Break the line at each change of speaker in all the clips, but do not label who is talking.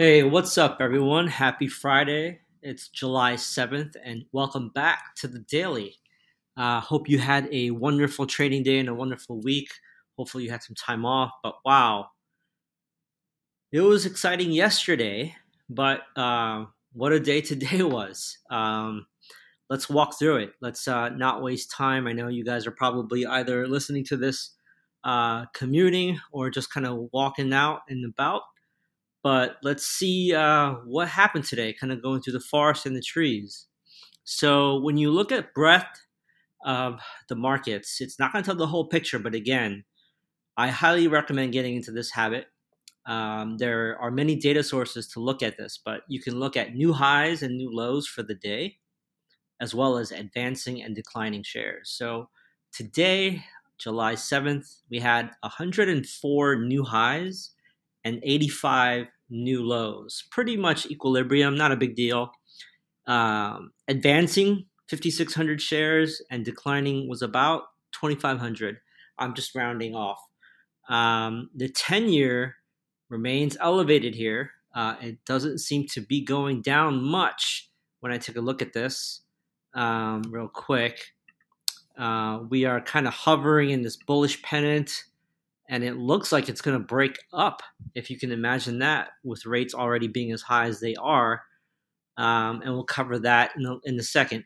Hey, what's up, everyone? Happy Friday. It's July 7th, and welcome back to the Daily. Uh, hope you had a wonderful trading day and a wonderful week. Hopefully, you had some time off, but wow, it was exciting yesterday, but uh, what a day today was. Um, let's walk through it. Let's uh, not waste time. I know you guys are probably either listening to this uh, commuting or just kind of walking out and about. But let's see uh, what happened today, kind of going through the forest and the trees. So when you look at breadth of the markets, it's not going to tell the whole picture, but again, I highly recommend getting into this habit. Um, there are many data sources to look at this, but you can look at new highs and new lows for the day, as well as advancing and declining shares. So today, July 7th, we had 104 new highs and 85 new lows. Pretty much equilibrium, not a big deal. Um, advancing 5,600 shares and declining was about 2,500. I'm just rounding off. Um, the 10 year remains elevated here. Uh, it doesn't seem to be going down much when I take a look at this um, real quick. Uh, we are kind of hovering in this bullish pennant and it looks like it's going to break up if you can imagine that with rates already being as high as they are um, and we'll cover that in, the, in second.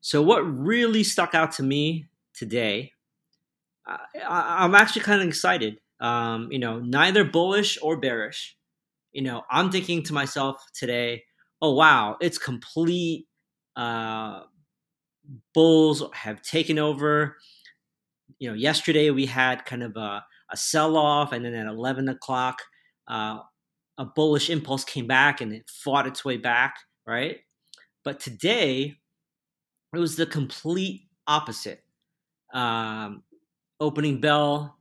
So what really stuck out to me today I, am actually kind of excited. Um, you know neither bullish or bearish. You know i'm thinking to myself today oh wow it's complete uh, bulls have taken over. You know yesterday we had kind of a a sell off, and then at 11 o'clock, uh, a bullish impulse came back and it fought its way back, right? But today, it was the complete opposite. Um, opening bell,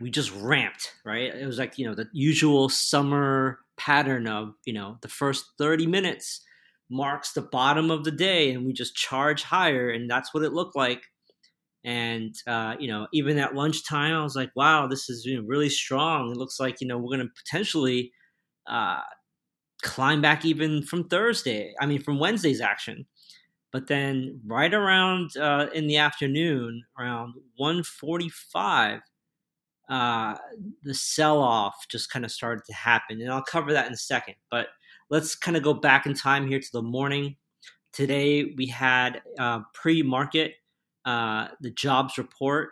we just ramped, right? It was like, you know, the usual summer pattern of, you know, the first 30 minutes marks the bottom of the day and we just charge higher. And that's what it looked like and uh, you know, even at lunchtime, I was like, "Wow, this is you know, really strong. It looks like you know we're going to potentially uh, climb back even from Thursday. I mean, from Wednesday's action." But then, right around uh, in the afternoon, around 1:45, uh, the sell-off just kind of started to happen, and I'll cover that in a second. But let's kind of go back in time here to the morning. Today we had uh, pre-market uh, the jobs report,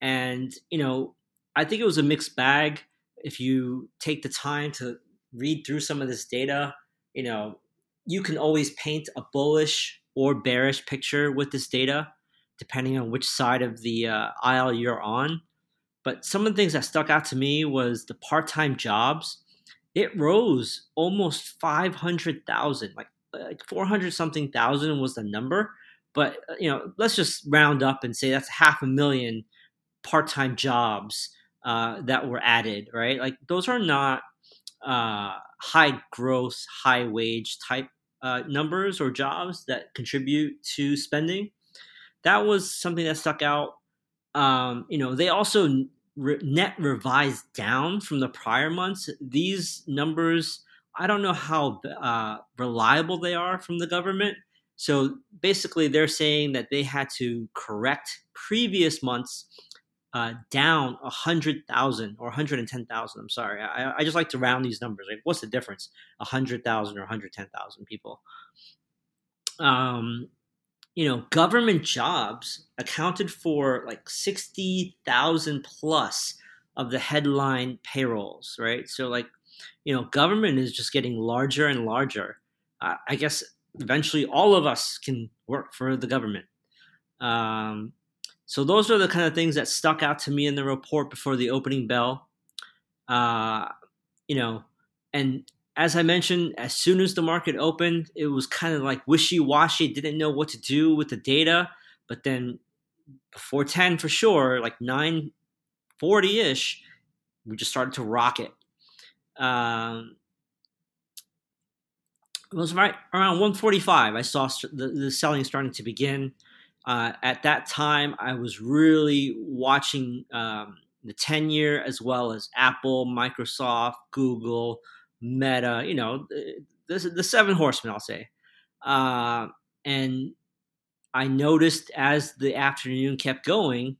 and you know, I think it was a mixed bag. If you take the time to read through some of this data, you know, you can always paint a bullish or bearish picture with this data, depending on which side of the uh, aisle you're on. But some of the things that stuck out to me was the part-time jobs. It rose almost 500,000, like like 400 something thousand was the number but uh, you know, let's just round up and say that's half a million part-time jobs uh, that were added, right? Like those are not uh, high growth, high wage type uh, numbers or jobs that contribute to spending. That was something that stuck out. Um, you know, they also re- net revised down from the prior months. These numbers, I don't know how uh, reliable they are from the government, so basically, they're saying that they had to correct previous months uh, down a hundred thousand or hundred and ten thousand. I'm sorry, I, I, just like to round these numbers. Like, what's the difference? A hundred thousand or hundred ten thousand people. Um, you know, government jobs accounted for like sixty thousand plus of the headline payrolls, right? So like, you know, government is just getting larger and larger. Uh, I guess eventually all of us can work for the government. Um, so those are the kind of things that stuck out to me in the report before the opening bell. Uh, you know, and as I mentioned, as soon as the market opened, it was kind of like wishy washy. Didn't know what to do with the data, but then before ten for sure, like nine forty ish, we just started to rocket. Um, it was right around 145 i saw the, the selling starting to begin uh, at that time i was really watching um, the 10 year as well as apple microsoft google Meta, you know, the, the seven horsemen, I'll say. Uh, and I noticed as the afternoon kept going,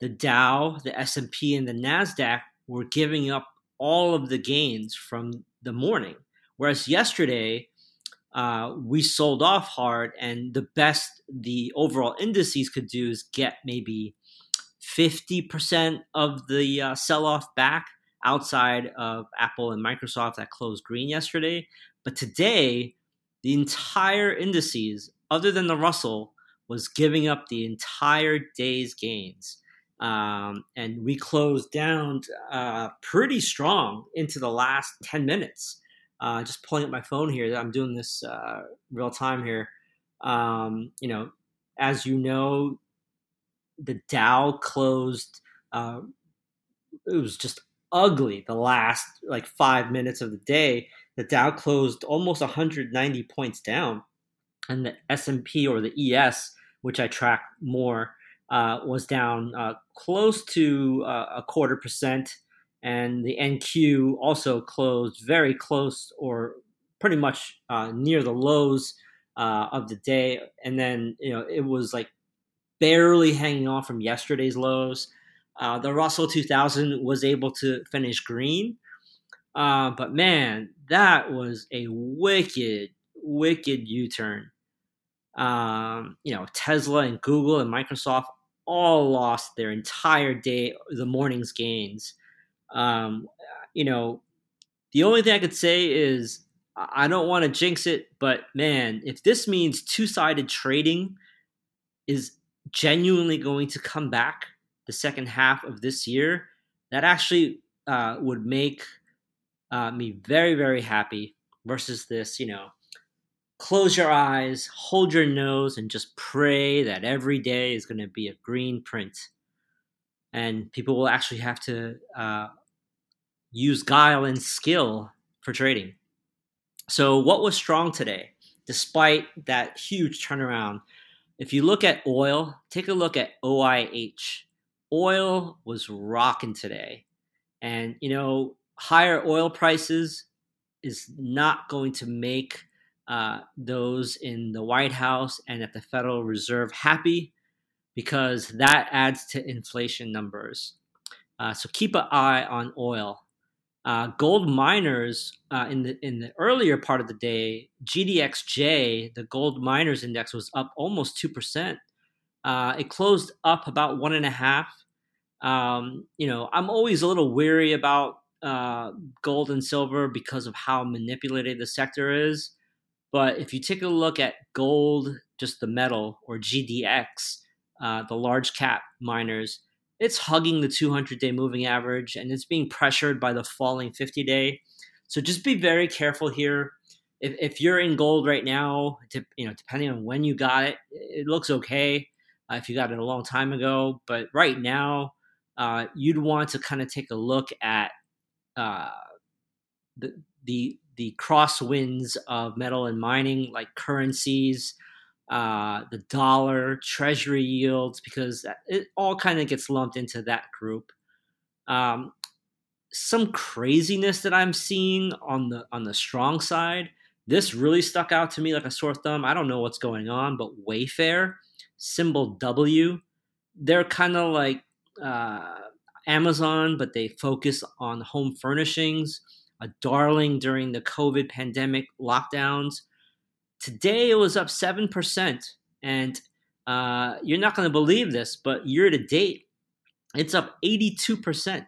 the Dow, the S&P, and the Nasdaq were giving up all of the gains from the morning. Whereas yesterday, uh, we sold off hard, and the best the overall indices could do is get maybe 50% of the uh, sell off back outside of Apple and Microsoft that closed green yesterday. But today, the entire indices, other than the Russell, was giving up the entire day's gains. Um, and we closed down uh, pretty strong into the last 10 minutes. Uh, just pulling up my phone here. I'm doing this uh, real time here. Um, you know, as you know, the Dow closed. Uh, it was just ugly the last like five minutes of the day. The Dow closed almost 190 points down, and the S and P or the ES, which I track more, uh, was down uh, close to uh, a quarter percent, and the NQ also closed very close or pretty much uh, near the lows uh, of the day. And then you know it was like barely hanging on from yesterday's lows. Uh, the Russell 2000 was able to finish green, but man, that was a wicked, wicked U-turn. Um, you know, Tesla and Google and Microsoft all lost their entire day, the morning's gains. Um, you know, the only thing I could say is I don't want to jinx it, but man, if this means two sided trading is genuinely going to come back the second half of this year, that actually uh, would make uh, me very, very happy versus this, you know, close your eyes, hold your nose, and just pray that every day is going to be a green print. And people will actually have to uh, use guile and skill for trading. So, what was strong today, despite that huge turnaround? If you look at oil, take a look at OIH. Oil was rocking today. And, you know, higher oil prices is not going to make uh, those in the White House and at the Federal Reserve happy because that adds to inflation numbers. Uh, so keep an eye on oil. Uh, gold miners uh, in the in the earlier part of the day, GDXJ, the gold miners index was up almost two percent. Uh, it closed up about one and a half. Um, you know, I'm always a little weary about uh, gold and silver because of how manipulated the sector is. But if you take a look at gold, just the metal, or GDX, uh, the large cap miners, it's hugging the 200 day moving average and it's being pressured by the falling 50 day. So just be very careful here. If, if you're in gold right now, to, you know, depending on when you got it, it looks okay. Uh, if you got it a long time ago, but right now, uh, you'd want to kind of take a look at uh, the the the crosswinds of metal and mining, like currencies, uh, the dollar, treasury yields, because it all kind of gets lumped into that group. Um, some craziness that I'm seeing on the on the strong side. This really stuck out to me like a sore thumb. I don't know what's going on, but Wayfair, symbol W, they're kind of like uh, Amazon, but they focus on home furnishings a darling during the COVID pandemic lockdowns. Today it was up 7%. And uh, you're not going to believe this, but year to date, it's up 82%.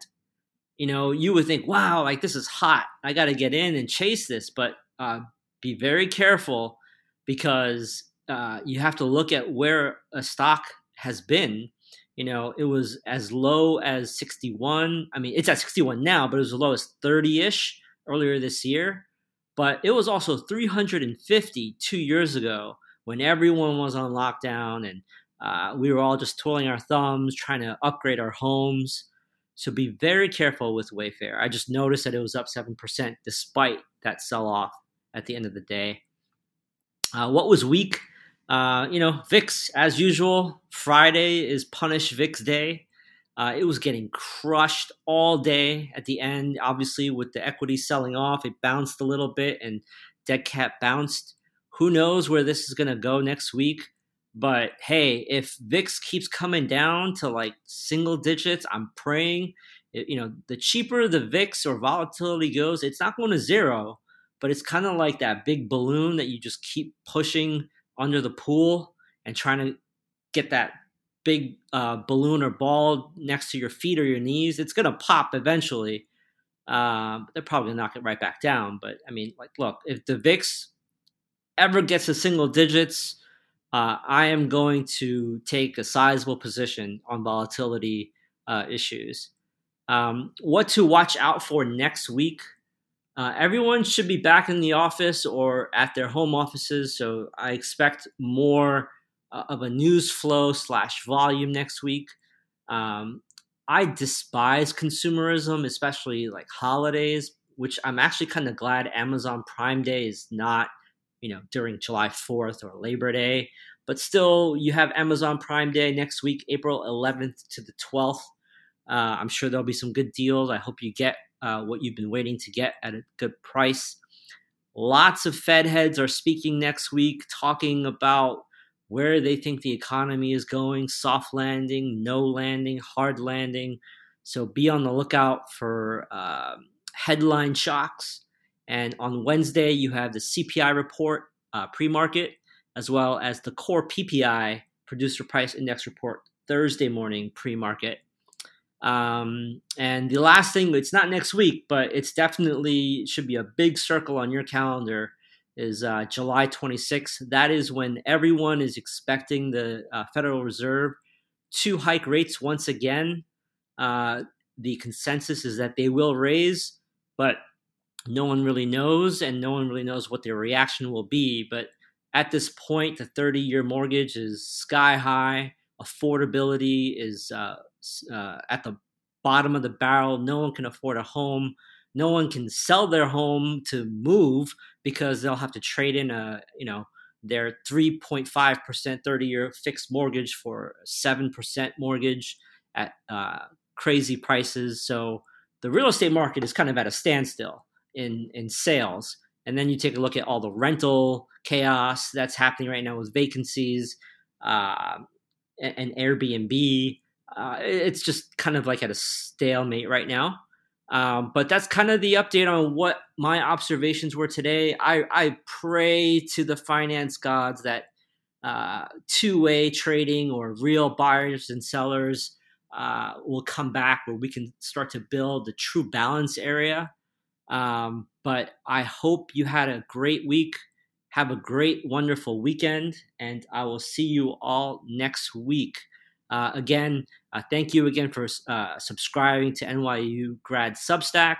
You know, you would think, wow, like this is hot. I got to get in and chase this. But uh, be very careful because uh, you have to look at where a stock has been. You know, it was as low as 61. I mean, it's at 61 now, but it was as low as 30 ish earlier this year, but it was also 350 two years ago when everyone was on lockdown and uh, we were all just twirling our thumbs trying to upgrade our homes. So be very careful with Wayfair. I just noticed that it was up 7% despite that sell off at the end of the day. Uh, what was weak? Uh, you know, VIX, as usual, Friday is Punish VIX Day. Uh, it was getting crushed all day at the end. Obviously, with the equity selling off, it bounced a little bit and dead cat bounced. Who knows where this is going to go next week? But hey, if VIX keeps coming down to like single digits, I'm praying. It, you know, the cheaper the VIX or volatility goes, it's not going to zero, but it's kind of like that big balloon that you just keep pushing under the pool and trying to get that big uh, balloon or ball next to your feet or your knees, it's going to pop eventually. Um, they're probably knock it right back down. But I mean, like, look, if the VIX ever gets to single digits, uh, I am going to take a sizable position on volatility uh, issues. Um, what to watch out for next week? Uh, everyone should be back in the office or at their home offices, so I expect more of a news flow slash volume next week. Um, I despise consumerism, especially like holidays, which I'm actually kind of glad Amazon Prime Day is not, you know, during July 4th or Labor Day. But still, you have Amazon Prime Day next week, April 11th to the 12th. Uh, I'm sure there'll be some good deals. I hope you get uh, what you've been waiting to get at a good price. Lots of Fed heads are speaking next week, talking about where they think the economy is going soft landing, no landing, hard landing. So be on the lookout for uh, headline shocks. And on Wednesday, you have the CPI report uh, pre market, as well as the core PPI producer price index report Thursday morning pre market. Um, and the last thing, it's not next week, but it's definitely should be a big circle on your calendar is uh, July 26th. That is when everyone is expecting the uh, Federal Reserve to hike rates once again. Uh, the consensus is that they will raise, but no one really knows, and no one really knows what their reaction will be. But at this point, the 30 year mortgage is sky high. Affordability is uh, uh, at the bottom of the barrel. No one can afford a home no one can sell their home to move because they'll have to trade in a you know their 3.5% 30 year fixed mortgage for 7% mortgage at uh, crazy prices. So the real estate market is kind of at a standstill in in sales. And then you take a look at all the rental chaos that's happening right now with vacancies uh, and, and airbnb. Uh, it's just kind of like at a stalemate right now um, but that's kind of the update on what my observations were today. I, I pray to the finance gods that uh, two way trading or real buyers and sellers uh, will come back where we can start to build the true balance area. Um, but I hope you had a great week. Have a great, wonderful weekend, and I will see you all next week. Uh, again, uh, thank you again for uh, subscribing to NYU Grad Substack.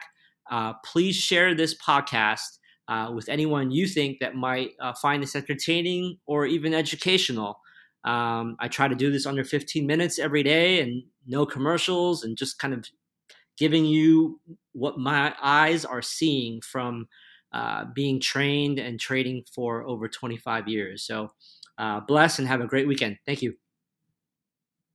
Uh, please share this podcast uh, with anyone you think that might uh, find this entertaining or even educational. Um, I try to do this under 15 minutes every day and no commercials and just kind of giving you what my eyes are seeing from being trained and trading for over 25 years. So, bless and have a great weekend. Thank you.